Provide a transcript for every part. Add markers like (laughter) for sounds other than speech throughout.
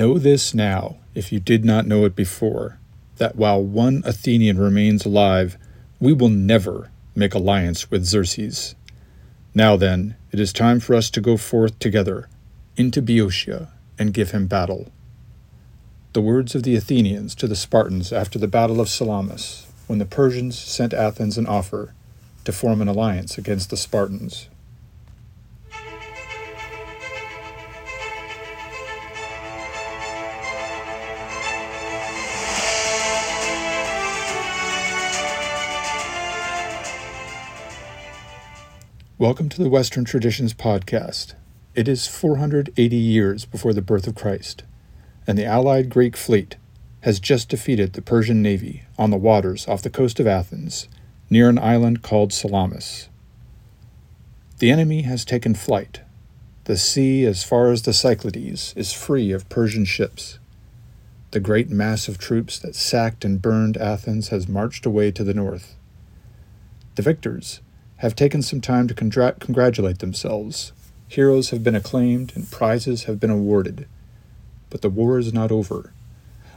Know this now, if you did not know it before, that while one Athenian remains alive, we will never make alliance with Xerxes. Now then, it is time for us to go forth together into Boeotia and give him battle. The words of the Athenians to the Spartans after the Battle of Salamis, when the Persians sent Athens an offer to form an alliance against the Spartans. Welcome to the Western Traditions Podcast. It is 480 years before the birth of Christ, and the allied Greek fleet has just defeated the Persian navy on the waters off the coast of Athens, near an island called Salamis. The enemy has taken flight. The sea, as far as the Cyclades, is free of Persian ships. The great mass of troops that sacked and burned Athens has marched away to the north. The victors have taken some time to congr- congratulate themselves. Heroes have been acclaimed and prizes have been awarded. But the war is not over.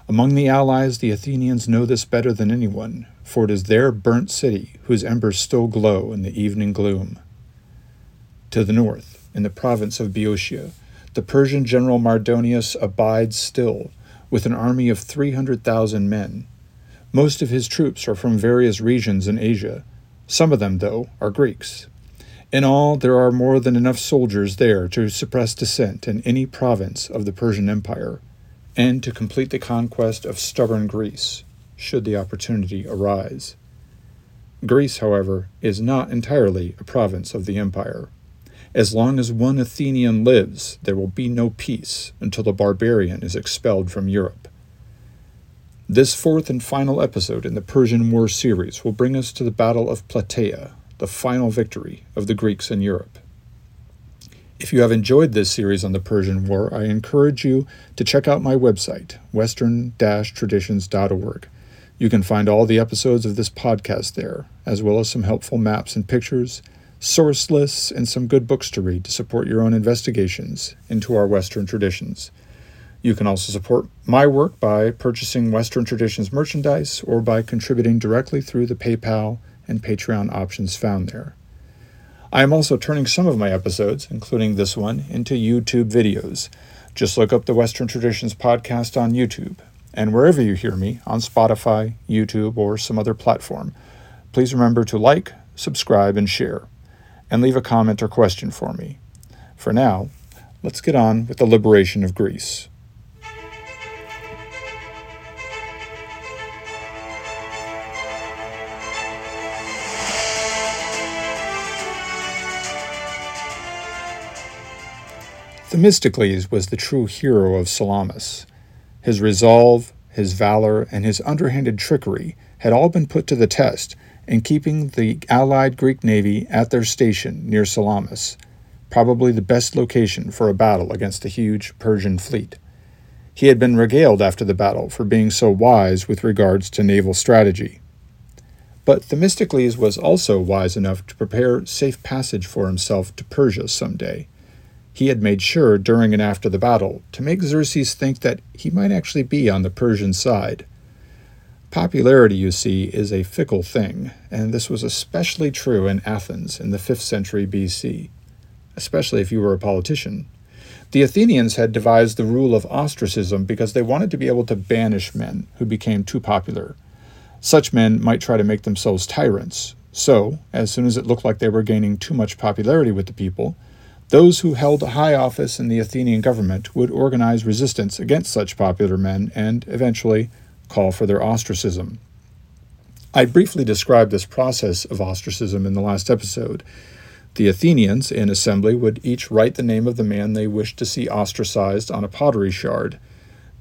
Among the allies, the Athenians know this better than anyone, for it is their burnt city whose embers still glow in the evening gloom. To the north, in the province of Boeotia, the Persian general Mardonius abides still, with an army of 300,000 men. Most of his troops are from various regions in Asia, some of them, though, are Greeks. In all, there are more than enough soldiers there to suppress dissent in any province of the Persian Empire, and to complete the conquest of stubborn Greece, should the opportunity arise. Greece, however, is not entirely a province of the empire. As long as one Athenian lives, there will be no peace until the barbarian is expelled from Europe. This fourth and final episode in the Persian War series will bring us to the Battle of Plataea, the final victory of the Greeks in Europe. If you have enjoyed this series on the Persian War, I encourage you to check out my website, western traditions.org. You can find all the episodes of this podcast there, as well as some helpful maps and pictures, source lists, and some good books to read to support your own investigations into our Western traditions. You can also support my work by purchasing Western Traditions merchandise or by contributing directly through the PayPal and Patreon options found there. I am also turning some of my episodes, including this one, into YouTube videos. Just look up the Western Traditions podcast on YouTube. And wherever you hear me, on Spotify, YouTube, or some other platform, please remember to like, subscribe, and share, and leave a comment or question for me. For now, let's get on with the liberation of Greece. Themistocles was the true hero of Salamis. His resolve, his valor, and his underhanded trickery had all been put to the test in keeping the allied Greek navy at their station near Salamis, probably the best location for a battle against a huge Persian fleet. He had been regaled after the battle for being so wise with regards to naval strategy. But Themistocles was also wise enough to prepare safe passage for himself to Persia some day he had made sure during and after the battle to make Xerxes think that he might actually be on the Persian side. Popularity, you see, is a fickle thing, and this was especially true in Athens in the 5th century BC, especially if you were a politician. The Athenians had devised the rule of ostracism because they wanted to be able to banish men who became too popular. Such men might try to make themselves tyrants, so, as soon as it looked like they were gaining too much popularity with the people, those who held a high office in the Athenian government would organize resistance against such popular men and, eventually, call for their ostracism. I briefly described this process of ostracism in the last episode. The Athenians, in assembly, would each write the name of the man they wished to see ostracized on a pottery shard.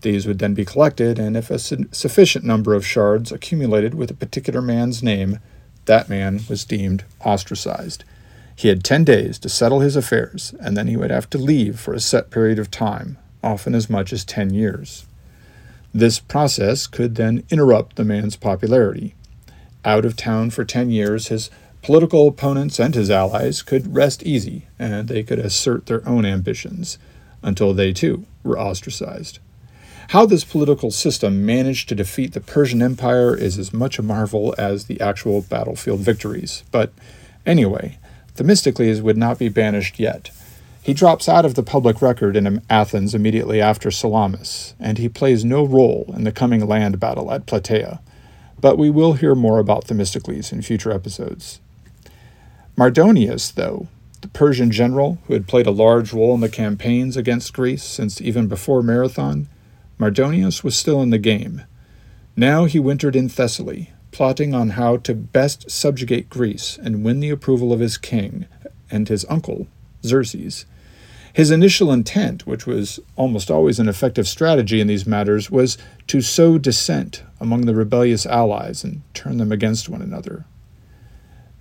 These would then be collected, and if a sufficient number of shards accumulated with a particular man's name, that man was deemed ostracized. He had ten days to settle his affairs, and then he would have to leave for a set period of time, often as much as ten years. This process could then interrupt the man's popularity. Out of town for ten years, his political opponents and his allies could rest easy, and they could assert their own ambitions until they too were ostracized. How this political system managed to defeat the Persian Empire is as much a marvel as the actual battlefield victories. But anyway, Themistocles would not be banished yet. He drops out of the public record in Athens immediately after Salamis, and he plays no role in the coming land battle at Plataea. But we will hear more about Themistocles in future episodes. Mardonius, though, the Persian general who had played a large role in the campaigns against Greece since even before Marathon, Mardonius was still in the game. Now he wintered in Thessaly, plotting on how to best subjugate Greece and win the approval of his king and his uncle, Xerxes. His initial intent, which was almost always an effective strategy in these matters, was to sow dissent among the rebellious allies and turn them against one another.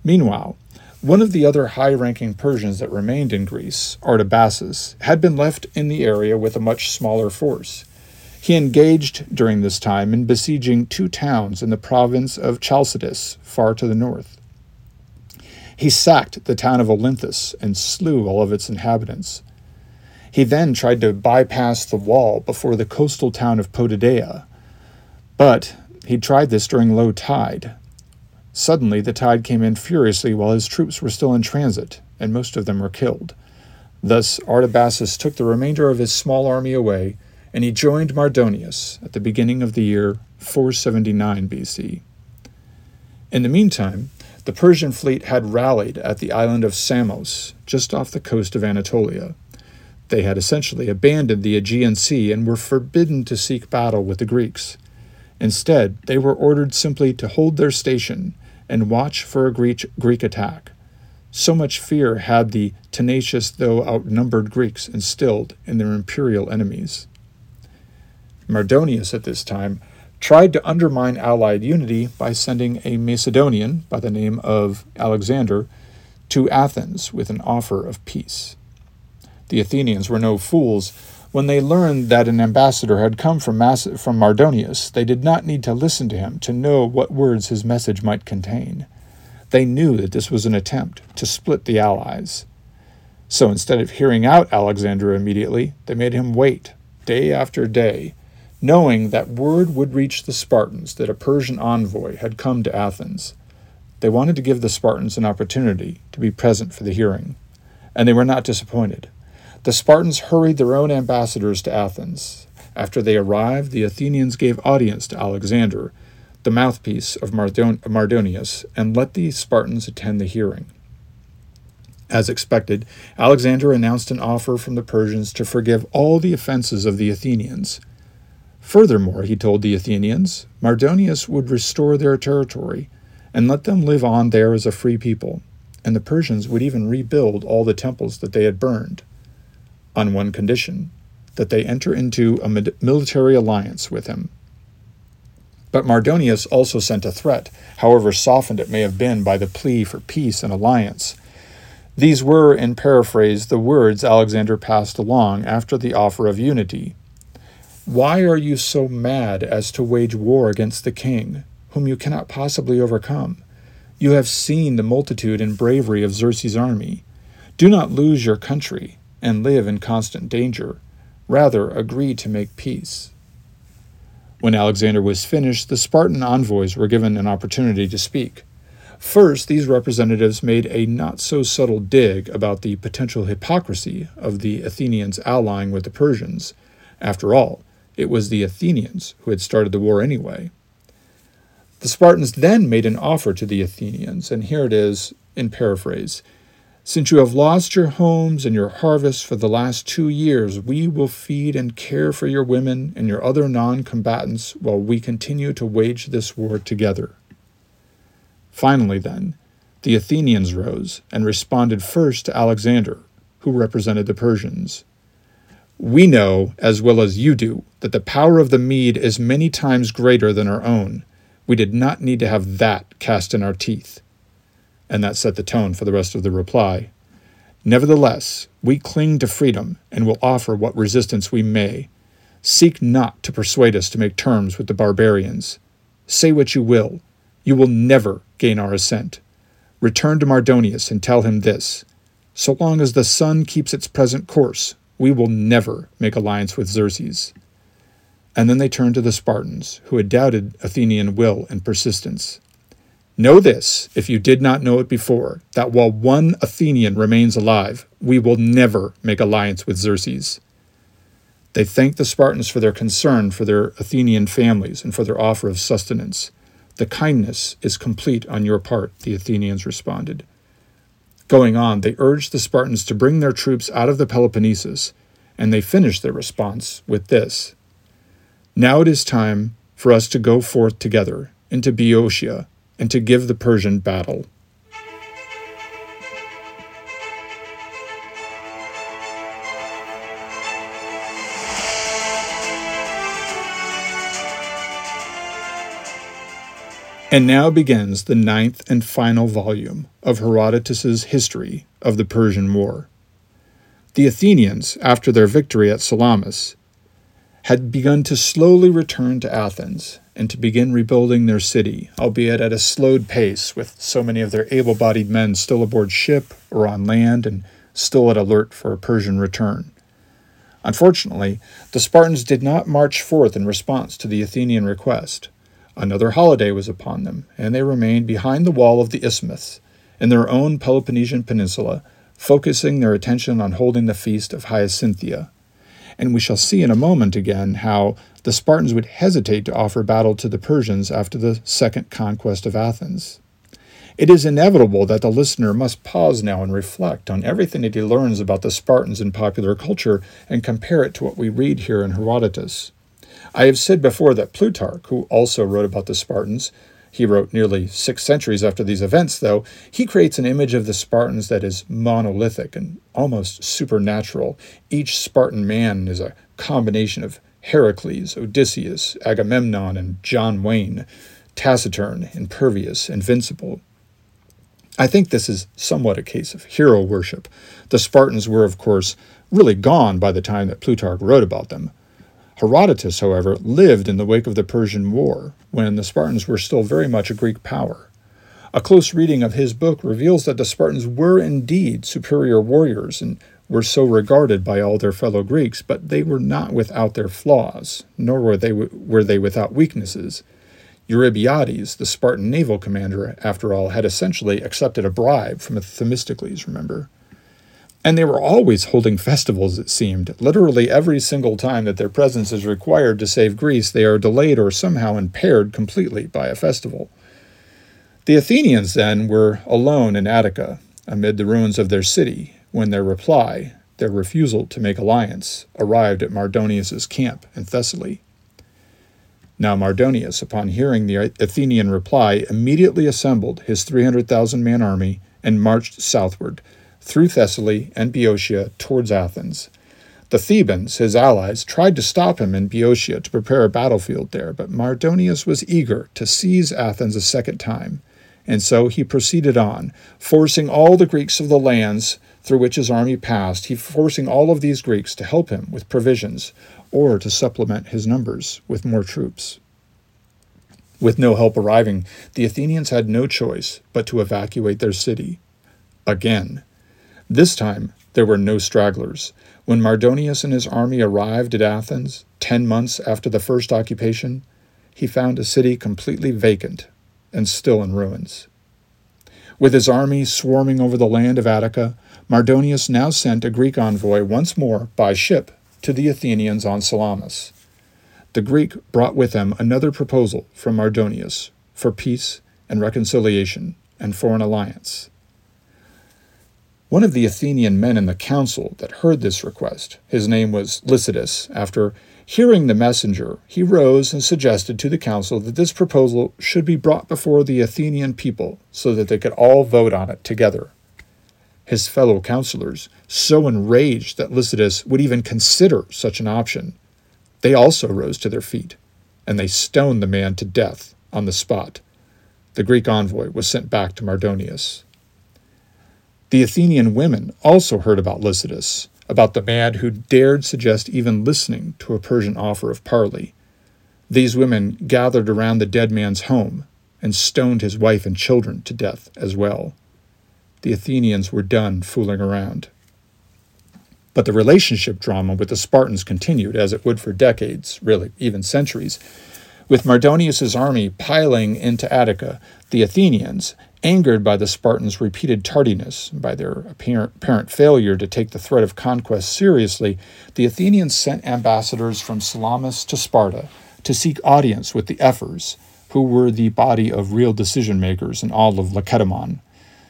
Meanwhile, one of the other high ranking Persians that remained in Greece, Artabazus, had been left in the area with a much smaller force. He engaged during this time in besieging two towns in the province of Chalcidice, far to the north. He sacked the town of Olynthus and slew all of its inhabitants. He then tried to bypass the wall before the coastal town of Potidaea, but he tried this during low tide. Suddenly, the tide came in furiously while his troops were still in transit, and most of them were killed. Thus, Artabazus took the remainder of his small army away and he joined Mardonius at the beginning of the year 479 BC. In the meantime, the Persian fleet had rallied at the island of Samos, just off the coast of Anatolia. They had essentially abandoned the Aegean Sea and were forbidden to seek battle with the Greeks. Instead, they were ordered simply to hold their station and watch for a Greek, attack. So much fear had the tenacious though outnumbered Greeks instilled in their imperial enemies. Mardonius at this time tried to undermine Allied unity by sending a Macedonian by the name of Alexander to Athens with an offer of peace. The Athenians were no fools. When they learned that an ambassador had come from, Mas- from Mardonius, they did not need to listen to him to know what words his message might contain. They knew that this was an attempt to split the allies. So instead of hearing out Alexander immediately, they made him wait, day after day, knowing that word would reach the Spartans that a Persian envoy had come to Athens. They wanted to give the Spartans an opportunity to be present for the hearing, and they were not disappointed. The Spartans hurried their own ambassadors to Athens. After they arrived, the Athenians gave audience to Alexander, the mouthpiece of Mardon- Mardonius, and let the Spartans attend the hearing. As expected, Alexander announced an offer from the Persians to forgive all the offenses of the Athenians Furthermore, he told the Athenians, Mardonius would restore their territory and let them live on there as a free people, and the Persians would even rebuild all the temples that they had burned, on one condition that they enter into a military alliance with him. But Mardonius also sent a threat, however softened it may have been by the plea for peace and alliance. These were, in paraphrase, the words Alexander passed along after the offer of unity why are you so mad as to wage war against the king, whom you cannot possibly overcome? You have seen the multitude and bravery of Xerxes' army. Do not lose your country and live in constant danger. Rather, agree to make peace. When Alexander was finished, the Spartan envoys were given an opportunity to speak. First, these representatives made a not so subtle dig about the potential hypocrisy of the Athenians allying with the Persians. After all, it was the Athenians who had started the war anyway. The Spartans then made an offer to the Athenians, and here it is in paraphrase Since you have lost your homes and your harvests for the last two years, we will feed and care for your women and your other non combatants while we continue to wage this war together. Finally, then, the Athenians rose and responded first to Alexander, who represented the Persians. We know, as well as you do, that the power of the Mede is many times greater than our own. We did not need to have that cast in our teeth. And that set the tone for the rest of the reply. Nevertheless, we cling to freedom and will offer what resistance we may. Seek not to persuade us to make terms with the barbarians. Say what you will, you will never gain our assent. Return to Mardonius and tell him this So long as the sun keeps its present course, we will never make alliance with Xerxes. and then they turned to the Spartans, who had doubted Athenian will and persistence. Know this, if you did not know it before, that while one Athenian remains alive, we will never make alliance with Xerxes. They thanked the Spartans for their concern for their Athenian families and for their offer of sustenance. The kindness is complete on your part, the Athenians responded. Going on, they urged the Spartans to bring their troops out of the Peloponnesus, and they finished their response with this Now it is time for us to go forth together into Boeotia and to give the Persian battle. And now begins the ninth and final volume of Herodotus's history of the Persian War. The Athenians, after their victory at Salamis, had begun to slowly return to Athens and to begin rebuilding their city, albeit at a slowed pace, with so many of their able bodied men still aboard ship or on land and still at alert for a Persian return. Unfortunately, the Spartans did not march forth in response to the Athenian request. Another holiday was upon them, and they remained behind the wall of the isthmus, in their own Peloponnesian peninsula, focusing their attention on holding the feast of Hyacinthia. And we shall see in a moment again how the Spartans would hesitate to offer battle to the Persians after the second conquest of Athens. It is inevitable that the listener must pause now and reflect on everything that he learns about the Spartans in popular culture and compare it to what we read here in Herodotus. I have said before that Plutarch, who also wrote about the Spartans, he wrote nearly six centuries after these events, though, he creates an image of the Spartans that is monolithic and almost supernatural. Each Spartan man is a combination of Heracles, Odysseus, Agamemnon, and John Wayne, taciturn, impervious, invincible. I think this is somewhat a case of hero worship. The Spartans were, of course, really gone by the time that Plutarch wrote about them. Herodotus, however, lived in the wake of the Persian War, when the Spartans were still very much a Greek power. A close reading of his book reveals that the Spartans were indeed superior warriors and were so regarded by all their fellow Greeks, but they were not without their flaws, nor were they, were they without weaknesses. Eurybiades, the Spartan naval commander, after all, had essentially accepted a bribe from Themistocles, remember? And they were always holding festivals, it seemed. Literally every single time that their presence is required to save Greece, they are delayed or somehow impaired completely by a festival. The Athenians, then, were alone in Attica, amid the ruins of their city, when their reply, their refusal to make alliance, arrived at Mardonius's camp in Thessaly. Now Mardonius, upon hearing the Athenian reply, immediately assembled his 300,000 man army and marched southward through Thessaly and Boeotia towards Athens. The Thebans, his allies, tried to stop him in Boeotia to prepare a battlefield there, but Mardonius was eager to seize Athens a second time, and so he proceeded on, forcing all the Greeks of the lands through which his army passed, he forcing all of these Greeks to help him with provisions or to supplement his numbers with more troops. With no help arriving, the Athenians had no choice but to evacuate their city. Again, this time, there were no stragglers. When Mardonius and his army arrived at Athens, ten months after the first occupation, he found a city completely vacant and still in ruins. With his army swarming over the land of Attica, Mardonius now sent a Greek envoy once more by ship to the Athenians on Salamis. The Greek brought with him another proposal from Mardonius for peace and reconciliation and for an alliance. One of the Athenian men in the council that heard this request, his name was Lycidas, after hearing the messenger, he rose and suggested to the council that this proposal should be brought before the Athenian people so that they could all vote on it together. His fellow councilors, so enraged that Lycidas would even consider such an option, they also rose to their feet, and they stoned the man to death on the spot. The Greek envoy was sent back to Mardonius. The Athenian women also heard about Lycidas, about the man who dared suggest even listening to a Persian offer of parley. These women gathered around the dead man's home and stoned his wife and children to death as well. The Athenians were done fooling around. But the relationship drama with the Spartans continued, as it would for decades, really, even centuries. With Mardonius's army piling into Attica, the Athenians, angered by the Spartans' repeated tardiness, by their apparent, failure to take the threat of conquest seriously, the Athenians sent ambassadors from Salamis to Sparta to seek audience with the Ephors, who were the body of real decision makers in all of Lacedaemon.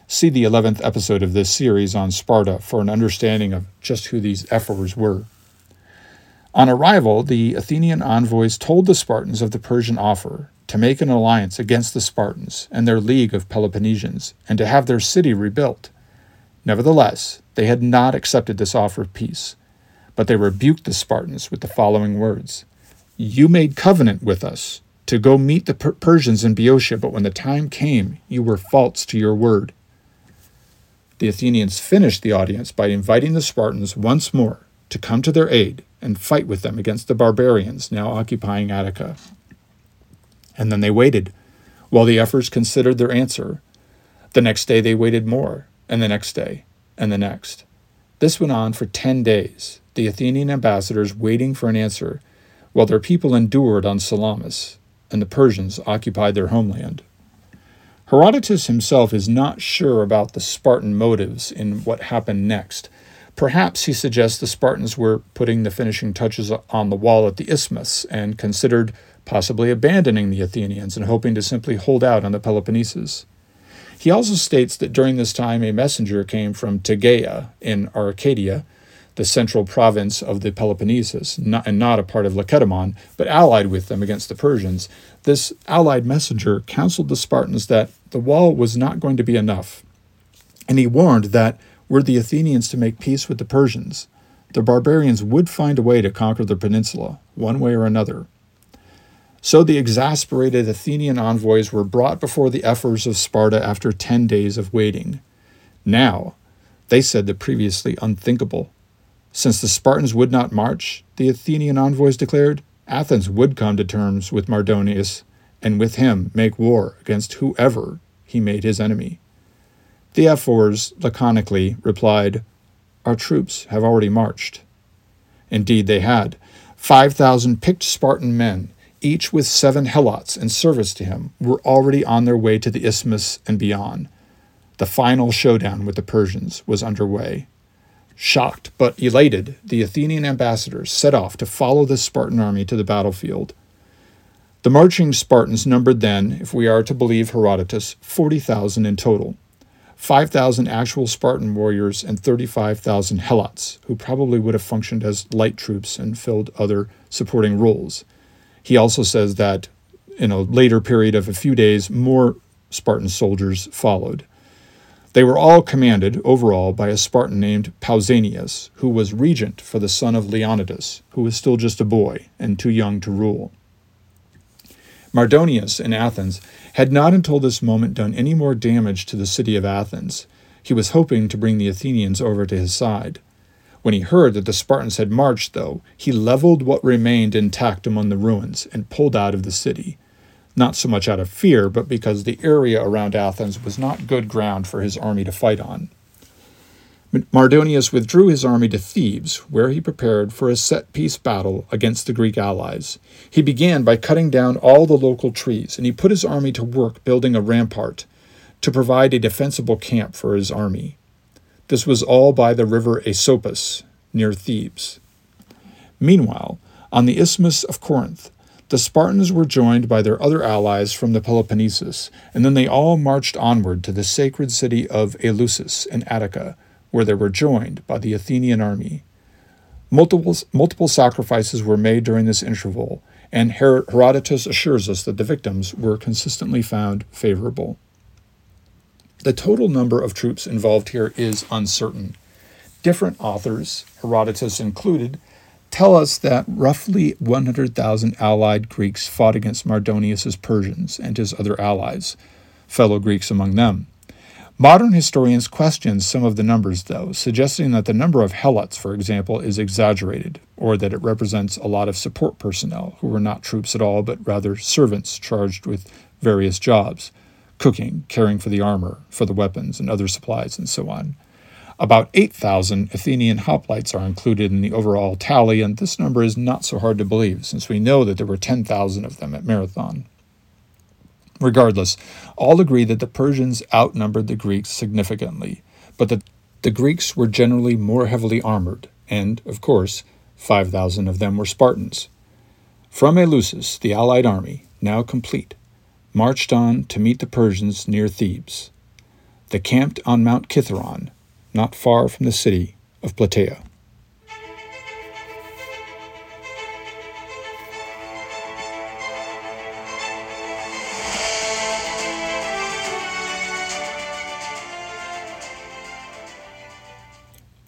See the 11th episode of this series on Sparta for an understanding of just who these ephors were. On arrival, the Athenian envoys told the Spartans of the Persian offer to make an alliance against the Spartans and their league of Peloponnesians and to have their city rebuilt. Nevertheless, they had not accepted this offer of peace, but they rebuked the Spartans with the following words You made covenant with us to go meet the per- Persians in Boeotia, but when the time came, you were false to your word. The Athenians finished the audience by inviting the Spartans once more to come to their aid and fight with them against the barbarians now occupying Attica. And then they waited, while the Ephors considered their answer. The next day they waited more, and the next day, and the next. This went on for ten days, the Athenian ambassadors waiting for an answer, while their people endured on Salamis, and the Persians occupied their homeland. Herodotus himself is not sure about the Spartan motives in what happened next. Perhaps he suggests the Spartans were putting the finishing touches on the wall at the isthmus and considered possibly abandoning the Athenians and hoping to simply hold out on the Peloponnesus. He also states that during this time a messenger came from Tegea in Arcadia the central province of the Peloponnesus, not, and not a part of Lacedaemon, but allied with them against the Persians, this allied messenger counseled the Spartans that the wall was not going to be enough. And he warned that were the Athenians to make peace with the Persians, the barbarians would find a way to conquer the peninsula, one way or another. So the exasperated Athenian envoys were brought before the ephors of Sparta after ten days of waiting. Now, they said the previously unthinkable. Since the Spartans would not march, the Athenian envoys declared, Athens would come to terms with Mardonius and with him make war against whoever he made his enemy. The ephors laconically replied, Our troops have already marched. Indeed, they had. Five thousand picked Spartan men, each with seven helots in service to him, were already on their way to the isthmus and beyond. The final showdown with the Persians was underway. Shocked but elated, the Athenian ambassadors set off to follow the Spartan army to the battlefield. The marching Spartans numbered then, if we are to believe Herodotus, 40,000 in total 5,000 actual Spartan warriors and 35,000 helots, who probably would have functioned as light troops and filled other supporting roles. He also says that in a later period of a few days, more Spartan soldiers followed. They were all commanded, overall, by a Spartan named Pausanias, who was regent for the son of Leonidas, who was still just a boy and too young to rule. Mardonius in Athens had not until this moment done any more damage to the city of Athens. He was hoping to bring the Athenians over to his side. When he heard that the Spartans had marched, though, he leveled what remained intact among the ruins and pulled out of the city not so much out of fear, but because the area around Athens was not good ground for his army to fight on. Mardonius withdrew his army to Thebes, where he prepared for a set piece battle against the Greek allies. He began by cutting down all the local trees, and he put his army to work building a rampart to provide a defensible camp for his army. This was all by the river Asopus, near Thebes. Meanwhile, on the Isthmus of Corinth, the Spartans were joined by their other allies from the Peloponnesus, and then they all marched onward to the sacred city of Eleusis in Attica, where they were joined by the Athenian army. Multiple, multiple sacrifices were made during this interval, and Herodotus assures us that the victims were consistently found favorable. The total number of troops involved here is uncertain. Different authors, Herodotus included, tell us that roughly 100,000 allied Greeks fought against Mardonius's Persians and his other allies, fellow Greeks among them. Modern historians question some of the numbers, though, suggesting that the number of helots, for example, is exaggerated, or that it represents a lot of support personnel who were not troops at all, but rather servants charged with various jobs cooking, caring for the armor, for the weapons, and other supplies, and so on. About 8,000 Athenian hoplites are included in the overall tally, and this number is not so hard to believe since we know that there were 10,000 of them at Marathon. Regardless, all agree that the Persians outnumbered the Greeks significantly, but that the Greeks were generally more heavily armored, and, of course, 5,000 of them were Spartans. From Eleusis, the allied army, now complete, marched on to meet the Persians near Thebes. They camped on Mount Kithaeron, not far from the city of Plataea.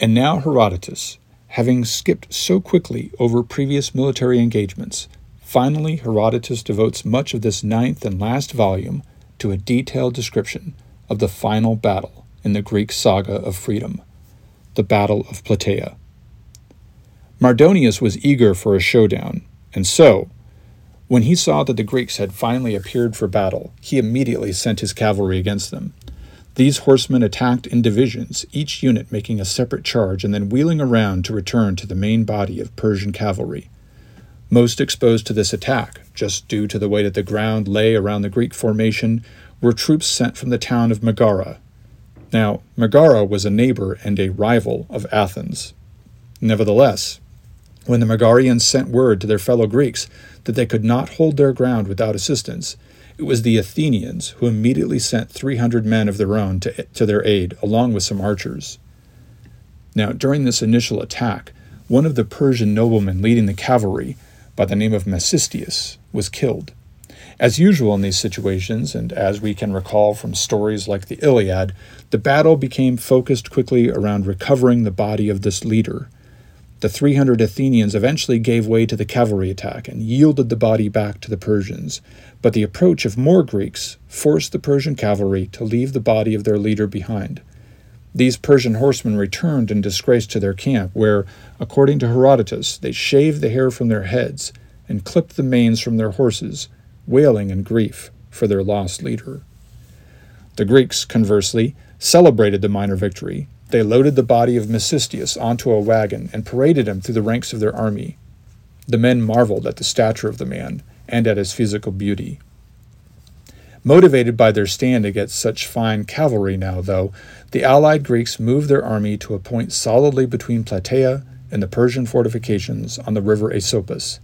And now Herodotus, having skipped so quickly over previous military engagements, finally Herodotus devotes much of this ninth and last volume to a detailed description of the final battle in the Greek saga of freedom, the Battle of Plataea. Mardonius was eager for a showdown, and so, when he saw that the Greeks had finally appeared for battle, he immediately sent his cavalry against them. These horsemen attacked in divisions, each unit making a separate charge and then wheeling around to return to the main body of Persian cavalry. Most exposed to this attack, just due to the way that the ground lay around the Greek formation, were troops sent from the town of Megara. Now, Megara was a neighbor and a rival of Athens. Nevertheless, when the Megarians sent word to their fellow Greeks that they could not hold their ground without assistance, it was the Athenians who immediately sent 300 men of their own to, to their aid, along with some archers. Now, during this initial attack, one of the Persian noblemen leading the cavalry, by the name of Mecistius, was killed. As usual in these situations, and as we can recall from stories like the Iliad, the battle became focused quickly around recovering the body of this leader. The 300 Athenians eventually gave way to the cavalry attack and yielded the body back to the Persians, but the approach of more Greeks forced the Persian cavalry to leave the body of their leader behind. These Persian horsemen returned in disgrace to their camp, where, according to Herodotus, they shaved the hair from their heads and clipped the manes from their horses, wailing in grief for their lost leader. The Greeks, conversely, celebrated the minor victory. They loaded the body of Mecistius onto a wagon and paraded him through the ranks of their army. The men marveled at the stature of the man and at his physical beauty. Motivated by their stand against such fine cavalry now, though, the allied Greeks moved their army to a point solidly between Plataea and the Persian fortifications on the river Asopus.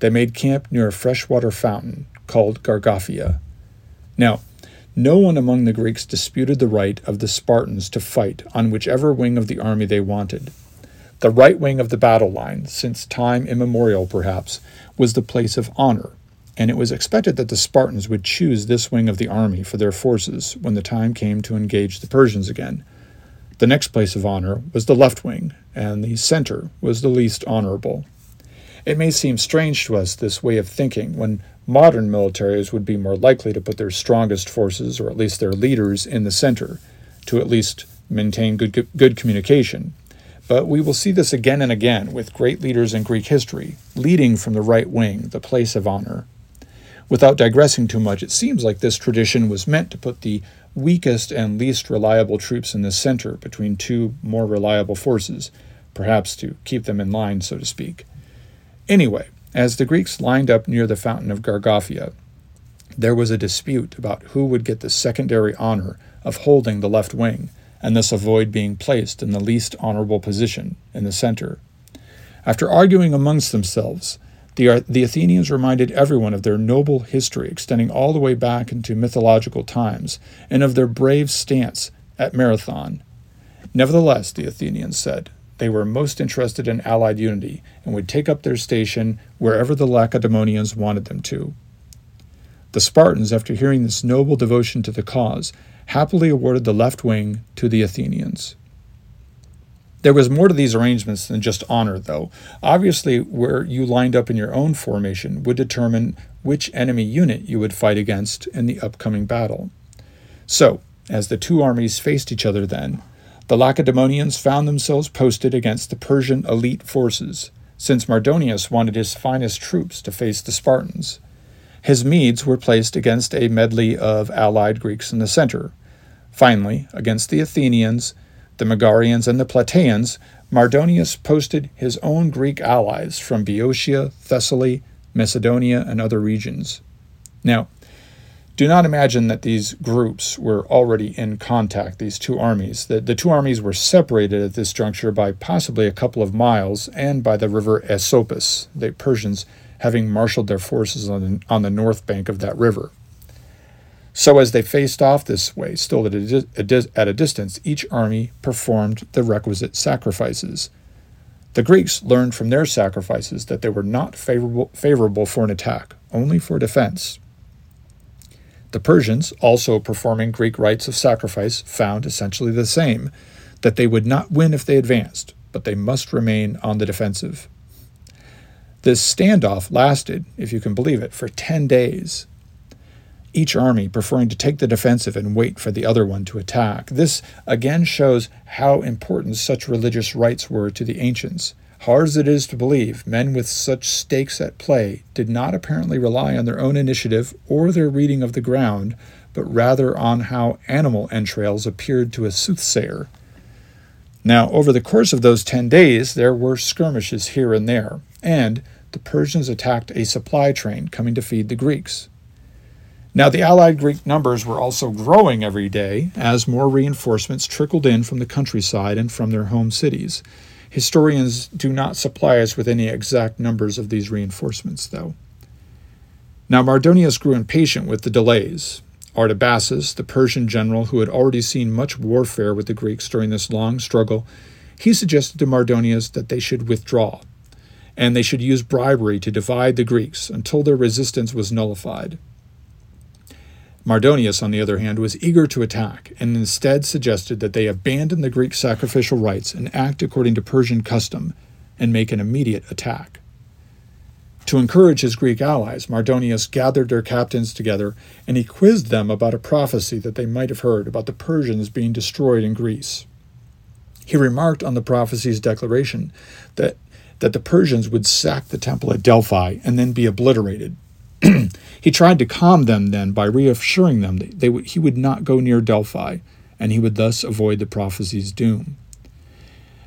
They made camp near a freshwater fountain called Gargaphia. Now, no one among the Greeks disputed the right of the Spartans to fight on whichever wing of the army they wanted. The right wing of the battle line, since time immemorial perhaps, was the place of honor, and it was expected that the Spartans would choose this wing of the army for their forces when the time came to engage the Persians again. The next place of honor was the left wing, and the center was the least honorable. It may seem strange to us, this way of thinking, when modern militaries would be more likely to put their strongest forces, or at least their leaders, in the center, to at least maintain good, good communication. But we will see this again and again with great leaders in Greek history, leading from the right wing, the place of honor. Without digressing too much, it seems like this tradition was meant to put the weakest and least reliable troops in the center between two more reliable forces, perhaps to keep them in line, so to speak. Anyway, as the Greeks lined up near the fountain of Gargaphia, there was a dispute about who would get the secondary honor of holding the left wing and thus avoid being placed in the least honorable position in the center. After arguing amongst themselves, the, the Athenians reminded everyone of their noble history extending all the way back into mythological times and of their brave stance at Marathon. Nevertheless, the Athenians said, they were most interested in allied unity and would take up their station wherever the Lacedaemonians wanted them to. The Spartans, after hearing this noble devotion to the cause, happily awarded the left wing to the Athenians. There was more to these arrangements than just honor, though. Obviously, where you lined up in your own formation would determine which enemy unit you would fight against in the upcoming battle. So, as the two armies faced each other then, the Lacedaemonians found themselves posted against the Persian elite forces, since Mardonius wanted his finest troops to face the Spartans. His Medes were placed against a medley of allied Greeks in the center, Finally, against the Athenians, the Megarians, and the Plataeans, Mardonius posted his own Greek allies from Boeotia, Thessaly, Macedonia, and other regions. Now, do not imagine that these groups were already in contact, these two armies. The, the two armies were separated at this juncture by possibly a couple of miles and by the river Asopus, the Persians having marshaled their forces on on the north bank of that river. So, as they faced off this way, still at a, at a distance, each army performed the requisite sacrifices. The Greeks learned from their sacrifices that they were not favorable, favorable for an attack, only for defense. The Persians, also performing Greek rites of sacrifice, found essentially the same that they would not win if they advanced, but they must remain on the defensive. This standoff lasted, if you can believe it, for 10 days, each army preferring to take the defensive and wait for the other one to attack. This again shows how important such religious rites were to the ancients. Hard as it is to believe, men with such stakes at play did not apparently rely on their own initiative or their reading of the ground, but rather on how animal entrails appeared to a soothsayer. Now, over the course of those ten days, there were skirmishes here and there, and the Persians attacked a supply train coming to feed the Greeks. Now, the Allied Greek numbers were also growing every day as more reinforcements trickled in from the countryside and from their home cities. Historians do not supply us with any exact numbers of these reinforcements, though. Now, Mardonius grew impatient with the delays. Artabazus, the Persian general who had already seen much warfare with the Greeks during this long struggle, he suggested to Mardonius that they should withdraw, and they should use bribery to divide the Greeks until their resistance was nullified. Mardonius, on the other hand, was eager to attack, and instead suggested that they abandon the Greek sacrificial rites and act according to Persian custom and make an immediate attack. To encourage his Greek allies, Mardonius gathered their captains together and he quizzed them about a prophecy that they might have heard about the Persians being destroyed in Greece. He remarked on the prophecy's declaration that, that the Persians would sack the temple at Delphi and then be obliterated, (clears throat) he tried to calm them then by reassuring them that they he would not go near Delphi, and he would thus avoid the prophecy's doom.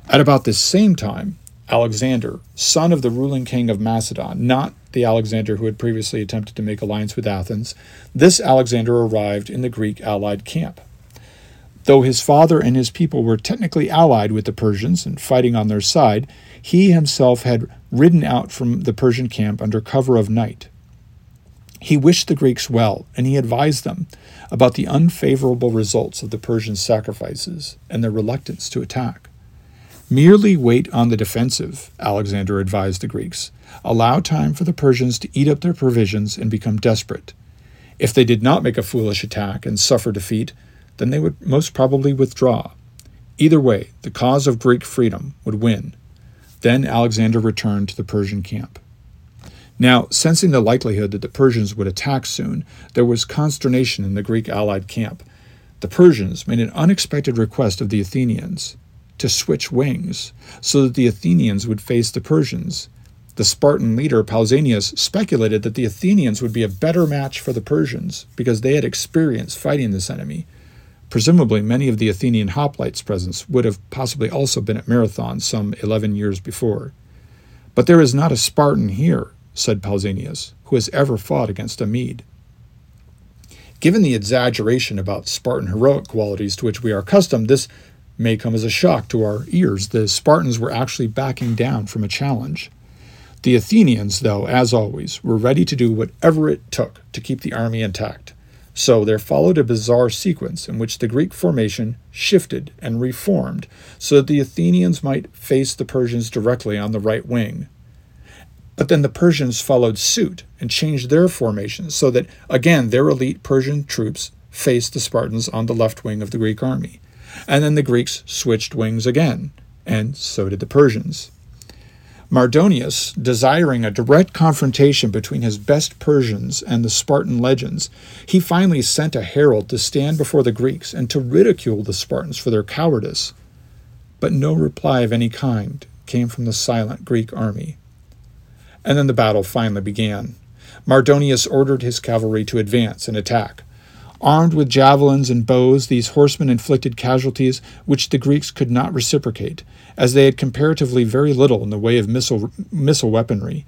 At about this same time, Alexander, son of the ruling king of Macedon, not the Alexander who had previously attempted to make alliance with Athens, this Alexander arrived in the Greek allied camp. Though his father and his people were technically allied with the Persians and fighting on their side, he himself had ridden out from the Persian camp under cover of night. He wished the Greeks well, and he advised them about the unfavorable results of the Persian sacrifices and their reluctance to attack. Merely wait on the defensive, Alexander advised the Greeks. Allow time for the Persians to eat up their provisions and become desperate. If they did not make a foolish attack and suffer defeat, then they would most probably withdraw. Either way, the cause of Greek freedom would win. Then Alexander returned to the Persian camp. Now, sensing the likelihood that the Persians would attack soon, there was consternation in the Greek allied camp. The Persians made an unexpected request of the Athenians to switch wings so that the Athenians would face the Persians. The Spartan leader Pausanias speculated that the Athenians would be a better match for the Persians because they had experience fighting this enemy. Presumably, many of the Athenian hoplites present would have possibly also been at Marathon some 11 years before. But there is not a Spartan here, said Pausanias, who has ever fought against a Mede. Given the exaggeration about Spartan heroic qualities to which we are accustomed, this may come as a shock to our ears. The Spartans were actually backing down from a challenge. The Athenians, though, as always, were ready to do whatever it took to keep the army intact. So there followed a bizarre sequence in which the Greek formation shifted and reformed so that the Athenians might face the Persians directly on the right wing, but then the Persians followed suit and changed their formations so that, again, their elite Persian troops faced the Spartans on the left wing of the Greek army. And then the Greeks switched wings again, and so did the Persians. Mardonius, desiring a direct confrontation between his best Persians and the Spartan legends, he finally sent a herald to stand before the Greeks and to ridicule the Spartans for their cowardice. But no reply of any kind came from the silent Greek army and then the battle finally began. Mardonius ordered his cavalry to advance and attack. Armed with javelins and bows, these horsemen inflicted casualties which the Greeks could not reciprocate, as they had comparatively very little in the way of missile, missile weaponry.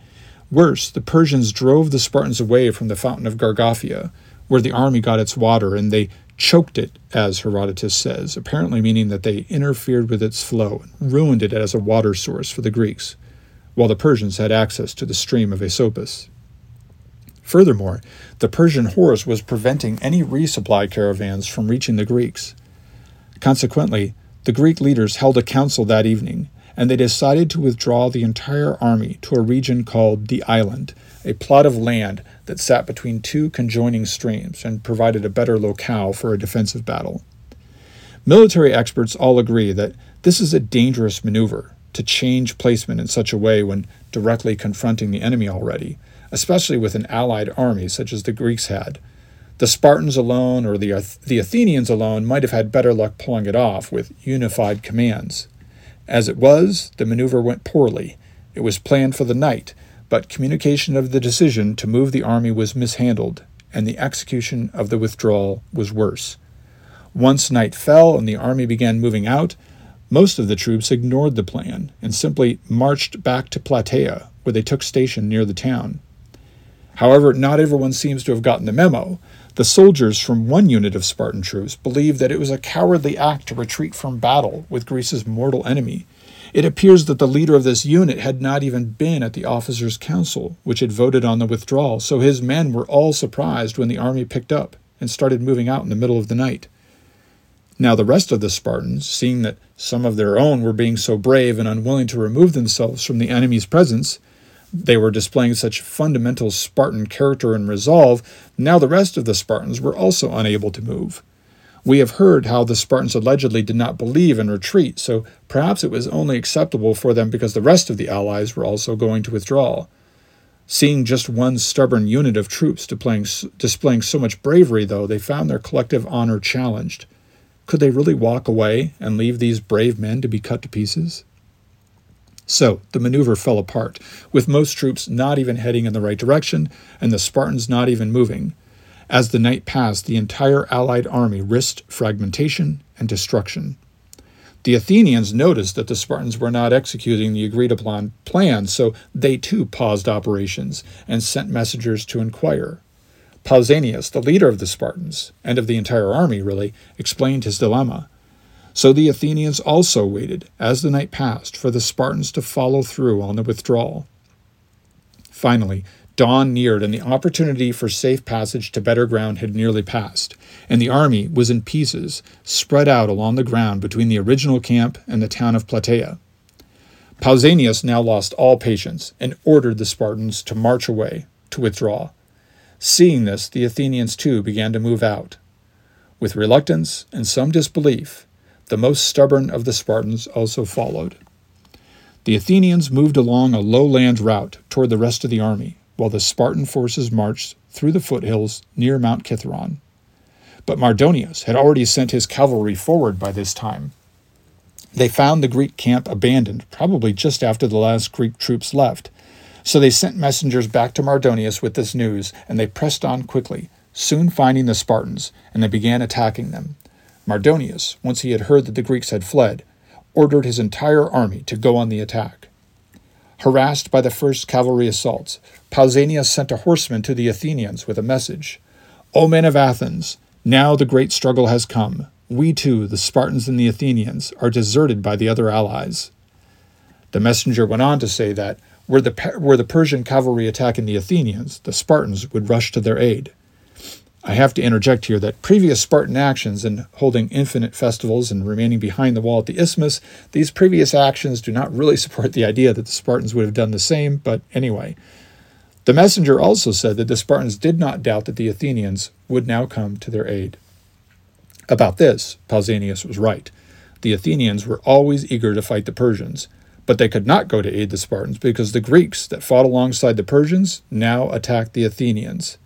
Worse, the Persians drove the Spartans away from the fountain of Gargaphia, where the army got its water, and they choked it, as Herodotus says, apparently meaning that they interfered with its flow and ruined it as a water source for the Greeks, while the Persians had access to the stream of Asopus. Furthermore, the Persian horse was preventing any resupply caravans from reaching the Greeks. Consequently, the Greek leaders held a council that evening, and they decided to withdraw the entire army to a region called the Island, a plot of land that sat between two conjoining streams and provided a better locale for a defensive battle. Military experts all agree that this is a dangerous maneuver to change placement in such a way when directly confronting the enemy already, especially with an allied army such as the Greeks had. The Spartans alone or the, the Athenians alone might have had better luck pulling it off with unified commands. As it was, the maneuver went poorly. It was planned for the night, but communication of the decision to move the army was mishandled, and the execution of the withdrawal was worse. Once night fell and the army began moving out, most of the troops ignored the plan and simply marched back to Plataea, where they took station near the town. However, not everyone seems to have gotten the memo. The soldiers from one unit of Spartan troops believed that it was a cowardly act to retreat from battle with Greece's mortal enemy. It appears that the leader of this unit had not even been at the officers' council, which had voted on the withdrawal, so his men were all surprised when the army picked up and started moving out in the middle of the night. Now, the rest of the Spartans, seeing that some of their own were being so brave and unwilling to remove themselves from the enemy's presence, they were displaying such fundamental Spartan character and resolve, now the rest of the Spartans were also unable to move. We have heard how the Spartans allegedly did not believe in retreat, so perhaps it was only acceptable for them because the rest of the allies were also going to withdraw. Seeing just one stubborn unit of troops displaying, so much bravery, though, they found their collective honor challenged. Could they really walk away and leave these brave men to be cut to pieces? So the maneuver fell apart, with most troops not even heading in the right direction and the Spartans not even moving. As the night passed, the entire Allied army risked fragmentation and destruction. The Athenians noticed that the Spartans were not executing the agreed upon plan, so they too paused operations and sent messengers to inquire. Pausanias, the leader of the Spartans, and of the entire army really, explained his dilemma. So the Athenians also waited, as the night passed, for the Spartans to follow through on the withdrawal. Finally, dawn neared, and the opportunity for safe passage to better ground had nearly passed, and the army was in pieces, spread out along the ground between the original camp and the town of Plataea. Pausanias now lost all patience and ordered the Spartans to march away, to withdraw. Seeing this, the Athenians too began to move out. With reluctance and some disbelief, the most stubborn of the Spartans also followed. The Athenians moved along a lowland route toward the rest of the army, while the Spartan forces marched through the foothills near Mount Cithaeron. But Mardonius had already sent his cavalry forward by this time. They found the Greek camp abandoned, probably just after the last Greek troops left. So they sent messengers back to Mardonius with this news, and they pressed on quickly, soon finding the Spartans, and they began attacking them. Mardonius, once he had heard that the Greeks had fled, ordered his entire army to go on the attack. Harassed by the first cavalry assaults, Pausanias sent a horseman to the Athenians with a message O men of Athens, now the great struggle has come. We too, the Spartans and the Athenians, are deserted by the other allies. The messenger went on to say that, were the, were the Persian cavalry attacking the Athenians, the Spartans would rush to their aid. I have to interject here that previous Spartan actions in holding infinite festivals and remaining behind the wall at the isthmus, these previous actions do not really (laughs) support the idea that the Spartans would have done the same, but anyway. The messenger also said that the Spartans did not doubt that the Athenians would now come to their aid. About this, Pausanias was right. The Athenians were always eager to fight the Persians, but they could not go to aid the Spartans because the Greeks that fought alongside the Persians now attacked the Athenians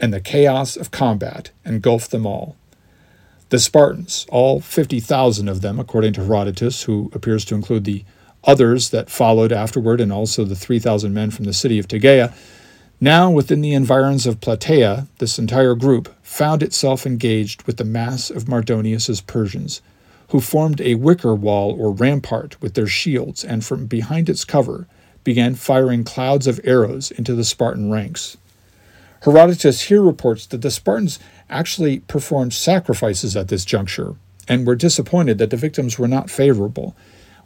and the chaos of combat engulfed them all. The Spartans, all 50,000 of them, according to Herodotus, who appears to include the others that followed afterward and also the 3,000 men from the city of Tegea, now within the environs of Plataea, this entire group found itself engaged with the mass of Mardonius's Persians, who formed a wicker wall or rampart with their shields and from behind its cover began firing clouds of arrows into the Spartan ranks. Herodotus here reports that the Spartans actually performed sacrifices at this juncture and were disappointed that the victims were not favorable.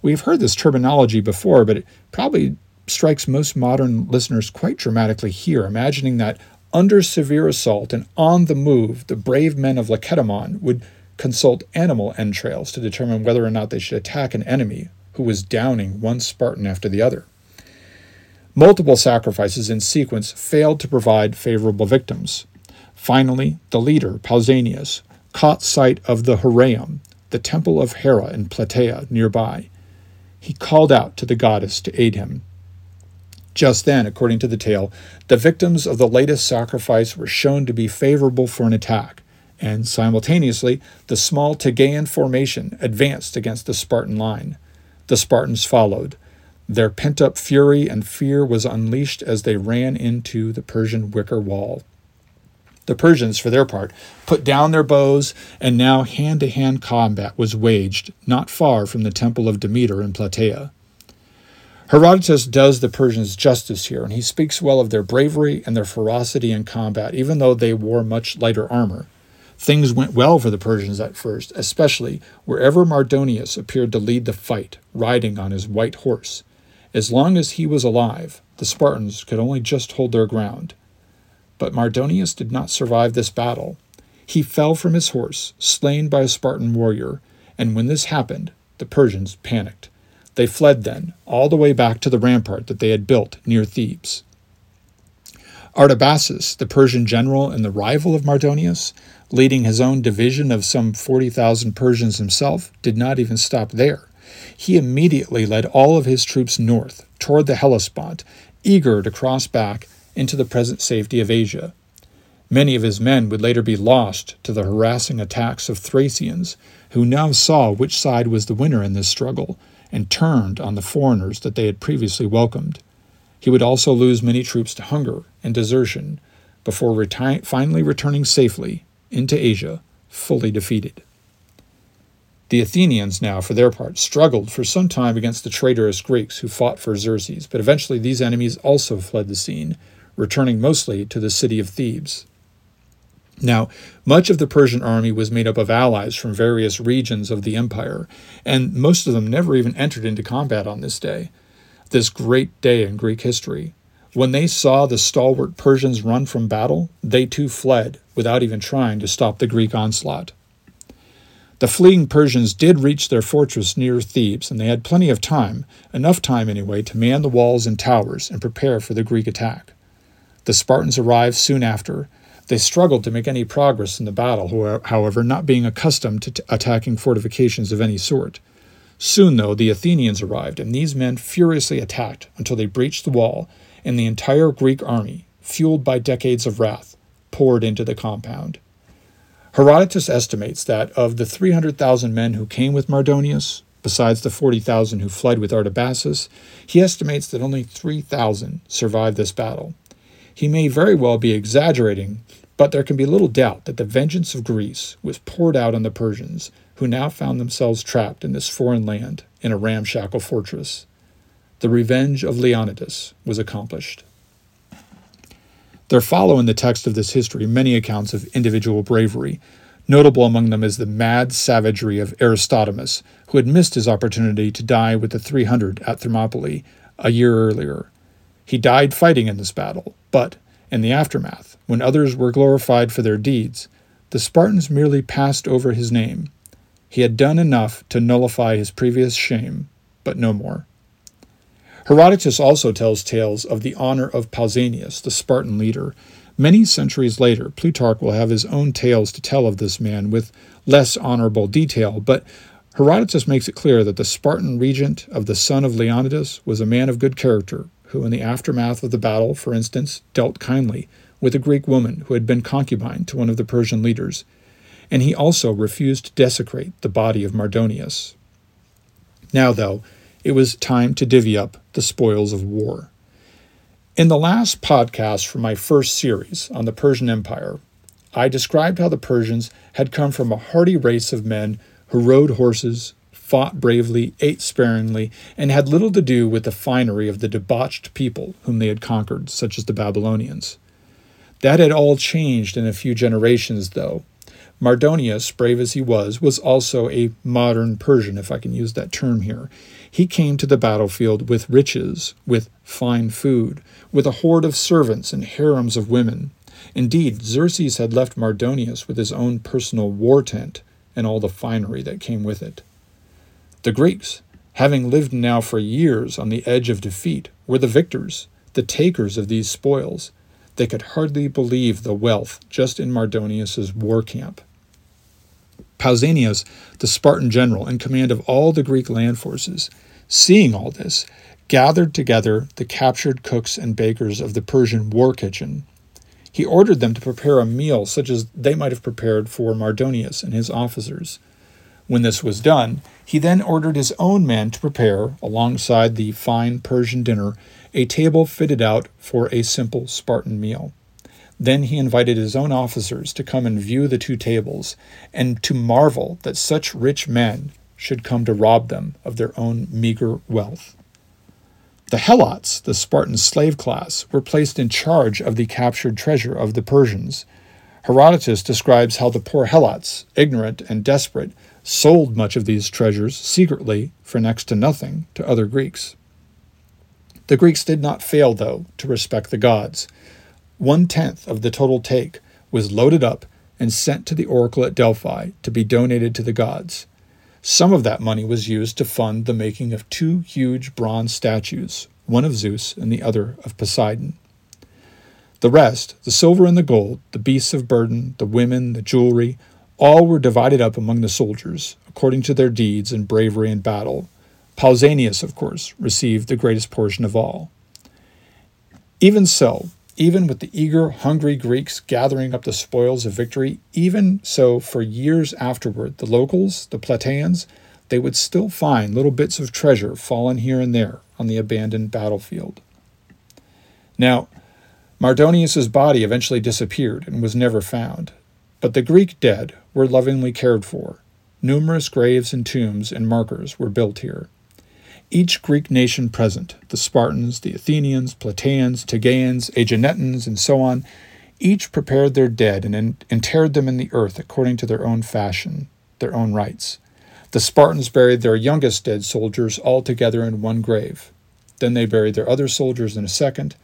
We've heard this terminology before, but it probably strikes most modern listeners quite dramatically here, imagining that under severe assault and on the move, the brave men of Lacedaemon would consult animal entrails to determine whether or not they should attack an enemy who was downing one Spartan after the other. Multiple sacrifices in sequence failed to provide favorable victims. Finally, the leader, Pausanias, caught sight of the Heraeum, the temple of Hera in Plataea nearby. He called out to the goddess to aid him. Just then, according to the tale, the victims of the latest sacrifice were shown to be favorable for an attack, and simultaneously the small Tegean formation advanced against the Spartan line. The Spartans followed. Their pent up fury and fear was unleashed as they ran into the Persian wicker wall. The Persians, for their part, put down their bows, and now hand to hand combat was waged not far from the temple of Demeter in Plataea. Herodotus does the Persians justice here, and he speaks well of their bravery and their ferocity in combat, even though they wore much lighter armor. Things went well for the Persians at first, especially wherever Mardonius appeared to lead the fight, riding on his white horse. As long as he was alive, the Spartans could only just hold their ground. But Mardonius did not survive this battle. He fell from his horse, slain by a Spartan warrior, and when this happened, the Persians panicked. They fled then, all the way back to the rampart that they had built near Thebes. Artabazus, the Persian general and the rival of Mardonius, leading his own division of some 40,000 Persians himself, did not even stop there. He immediately led all of his troops north, toward the Hellespont, eager to cross back into the present safety of Asia. Many of his men would later be lost to the harassing attacks of Thracians, who now saw which side was the winner in this struggle and turned on the foreigners that they had previously welcomed. He would also lose many troops to hunger and desertion before reti- finally returning safely into Asia, fully defeated. The Athenians now, for their part, struggled for some time against the traitorous Greeks who fought for Xerxes, but eventually these enemies also fled the scene returning mostly to the city of Thebes. Now, much of the Persian army was made up of allies from various regions of the empire, and most of them never even entered into combat on this day, this great day in Greek history. When they saw the stalwart Persians run from battle, they too fled without even trying to stop the Greek onslaught. The fleeing Persians did reach their fortress near Thebes, and they had plenty of time, enough time anyway, to man the walls and towers and prepare for the Greek attack. The Spartans arrived soon after. They struggled to make any progress in the battle, however, not being accustomed to t- attacking fortifications of any sort. Soon, though, the Athenians arrived, and these men furiously attacked until they breached the wall, and the entire Greek army, fueled by decades of wrath, poured into the compound. Herodotus estimates that of the 300,000 men who came with Mardonius, besides the 40,000 who fled with Artabazus, he estimates that only 3,000 survived this battle. He may very well be exaggerating, but there can be little doubt that the vengeance of Greece was poured out on the Persians, who now found themselves trapped in this foreign land in a ramshackle fortress. The revenge of Leonidas was accomplished. There follow in the text of this history many accounts of individual bravery. Notable among them is the mad savagery of Aristodemus, who had missed his opportunity to die with the 300 at Thermopylae a year earlier. He died fighting in this battle, but, in the aftermath, when others were glorified for their deeds, the Spartans merely passed over his name. He had done enough to nullify his previous shame, but no more. Herodotus also tells tales of the honor of Pausanias, the Spartan leader. Many centuries later, Plutarch will have his own tales to tell of this man with less honorable detail, but Herodotus makes it clear that the Spartan regent of the son of Leonidas was a man of good character, who, in the aftermath of the battle, for instance, dealt kindly with a Greek woman who had been concubine to one of the Persian leaders, and he also refused to desecrate the body of Mardonius. Now, though, it was time to divvy up the spoils of war. In the last podcast from my first series on the Persian Empire, I described how the Persians had come from a hardy race of men who rode horses, fought bravely, ate sparingly, and had little to do with the finery of the debauched people whom they had conquered, such as the Babylonians. That had all changed in a few generations, though. Mardonius, brave as he was, was also a modern Persian, if I can use that term here. He came to the battlefield with riches, with fine food, with a horde of servants and harems of women. Indeed, Xerxes had left Mardonius with his own personal war tent and all the finery that came with it. The Greeks, having lived now for years on the edge of defeat, were the victors, the takers of these spoils. They could hardly believe the wealth just in Mardonius's war camp. Pausanias, the Spartan general in command of all the Greek land forces, seeing all this, gathered together the captured cooks and bakers of the Persian war kitchen. He ordered them to prepare a meal such as they might have prepared for Mardonius and his officers. When this was done, he then ordered his own men to prepare, alongside the fine Persian dinner, a table fitted out for a simple Spartan meal. Then he invited his own officers to come and view the two tables, and to marvel that such rich men should come to rob them of their own meager wealth. The Helots, the Spartan slave class, were placed in charge of the captured treasure of the Persians. Herodotus describes how the poor Helots, ignorant and desperate, sold much of these treasures secretly for next to nothing to other Greeks. The Greeks did not fail, though, to respect the gods. One tenth of the total take was loaded up and sent to the oracle at Delphi to be donated to the gods. Some of that money was used to fund the making of two huge bronze statues, one of Zeus and the other of Poseidon. The rest, the silver and the gold, the beasts of burden, the women, the jewelry, all were divided up among the soldiers, according to their deeds and bravery in battle. Pausanias, of course, received the greatest portion of all. Even so, even with the eager, hungry Greeks gathering up the spoils of victory, even so, for years afterward, the locals, the Plataeans, they would still find little bits of treasure fallen here and there on the abandoned battlefield. Now, Mardonius's body eventually disappeared and was never found, but the Greek dead were lovingly cared for. Numerous graves and tombs and markers were built here. Each Greek nation present, the Spartans, the Athenians, Plataeans, Tegeans, Aeginetans, and so on, each prepared their dead and interred them in the earth according to their own fashion, their own rites. The Spartans buried their youngest dead soldiers all together in one grave. Then they buried their other soldiers in a second,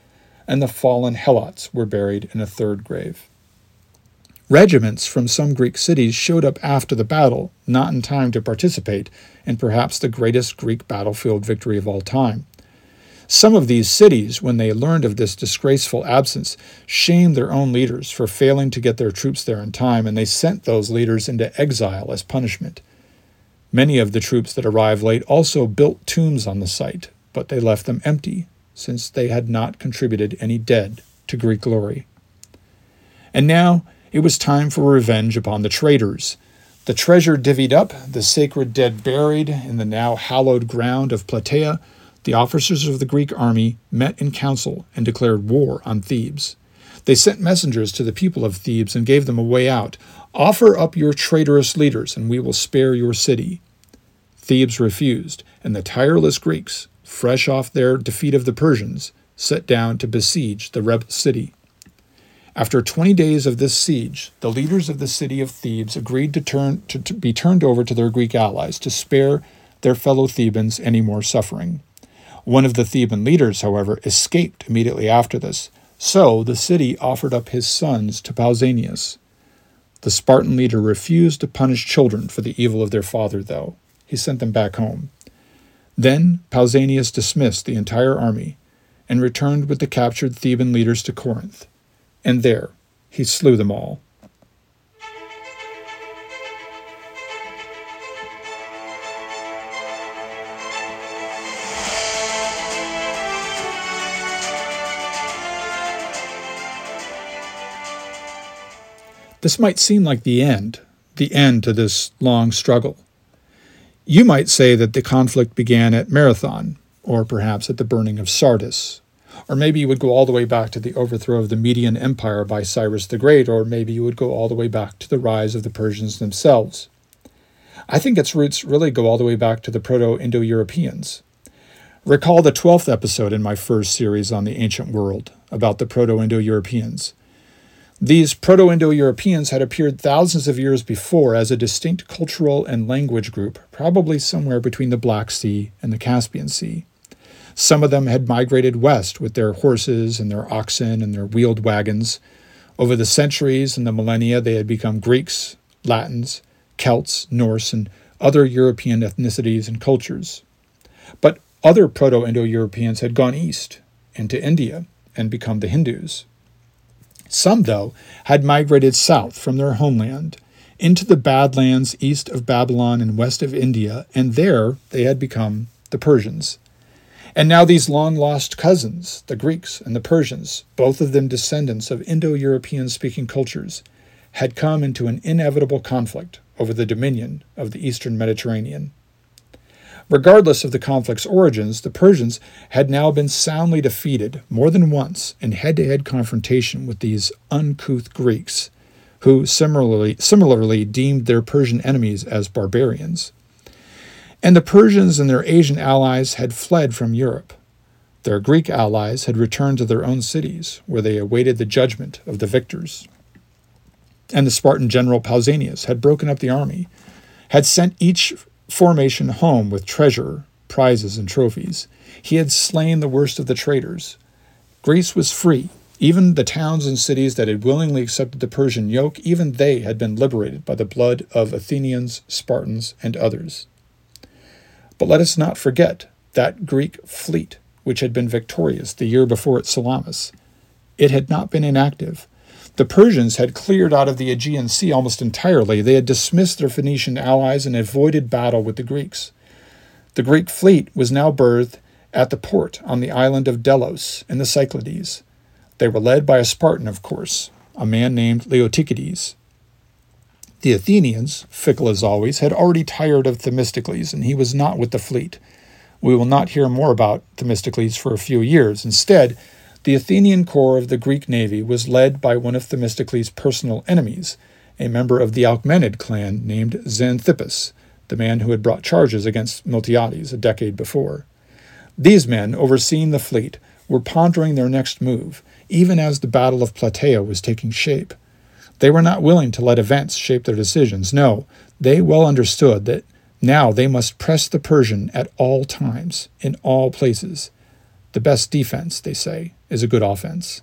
and the fallen Helots were buried in a third grave. Regiments from some Greek cities showed up after the battle, not in time to participate in perhaps the greatest Greek battlefield victory of all time. Some of these cities, when they learned of this disgraceful absence, shamed their own leaders for failing to get their troops there in time, and they sent those leaders into exile as punishment. Many of the troops that arrived late also built tombs on the site, but they left them empty, since they had not contributed any dead to Greek glory. And now, it was time for revenge upon the traitors. The treasure divvied up, the sacred dead buried in the now hallowed ground of Plataea, the officers of the Greek army met in council and declared war on Thebes. They sent messengers to the people of Thebes and gave them a way out. Offer up your traitorous leaders, and we will spare your city. Thebes refused, and the tireless Greeks, fresh off their defeat of the Persians, set down to besiege the rebel city. After 20 days of this siege, the leaders of the city of Thebes agreed to, turn, to, to be turned over to their Greek allies to spare their fellow Thebans any more suffering. One of the Theban leaders, however, escaped immediately after this, so the city offered up his sons to Pausanias. The Spartan leader refused to punish children for the evil of their father, though. He sent them back home. Then Pausanias dismissed the entire army and returned with the captured Theban leaders to Corinth and there he slew them all. This might seem like the end, the end to this long struggle. You might say that the conflict began at Marathon, or perhaps at the burning of Sardis, Or maybe you would go all the way back to the overthrow of the Median Empire by Cyrus the Great, or maybe you would go all the way back to the rise of the Persians themselves. I think its roots really go all the way back to the Proto Indo Europeans. Recall the 12th episode in my first series on the ancient world about the Proto Indo Europeans. These Proto Indo Europeans had appeared thousands of years before as a distinct cultural and language group, probably somewhere between the Black Sea and the Caspian Sea. Some of them had migrated west with their horses and their oxen and their wheeled wagons. Over the centuries and the millennia, they had become Greeks, Latins, Celts, Norse, and other European ethnicities and cultures. But other Proto Indo Europeans had gone east into India and become the Hindus. Some, though, had migrated south from their homeland into the Badlands east of Babylon and west of India, and there they had become the Persians. And now these long lost cousins, the Greeks and the Persians, both of them descendants of Indo European speaking cultures, had come into an inevitable conflict over the dominion of the eastern Mediterranean. Regardless of the conflict's origins, the Persians had now been soundly defeated more than once in head to head confrontation with these uncouth Greeks, who similarly, similarly deemed their Persian enemies as barbarians. And the Persians and their Asian allies had fled from Europe. Their Greek allies had returned to their own cities, where they awaited the judgment of the victors. And the Spartan general Pausanias had broken up the army, had sent each formation home with treasure, prizes, and trophies. He had slain the worst of the traitors. Greece was free. Even the towns and cities that had willingly accepted the Persian yoke, even they had been liberated by the blood of Athenians, Spartans, and others. But let us not forget that Greek fleet, which had been victorious the year before at Salamis. It had not been inactive. The Persians had cleared out of the Aegean Sea almost entirely. They had dismissed their Phoenician allies and avoided battle with the Greeks. The Greek fleet was now berthed at the port on the island of Delos in the Cyclades. They were led by a Spartan, of course, a man named Leotychides. The Athenians, fickle as always, had already tired of Themistocles, and he was not with the fleet. We will not hear more about Themistocles for a few years. Instead, the Athenian corps of the Greek navy was led by one of Themistocles' personal enemies, a member of the Alcmaeonid clan named Xanthippus, the man who had brought charges against Miltiades a decade before. These men, overseeing the fleet, were pondering their next move, even as the Battle of Plataea was taking shape. They were not willing to let events shape their decisions. No, they well understood that now they must press the Persian at all times, in all places. The best defense, they say, is a good offense.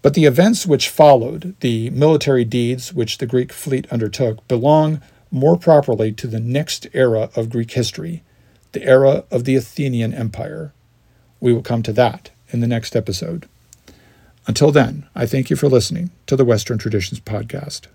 But the events which followed, the military deeds which the Greek fleet undertook, belong more properly to the next era of Greek history, the era of the Athenian Empire. We will come to that in the next episode. Until then, I thank you for listening to the Western Traditions Podcast.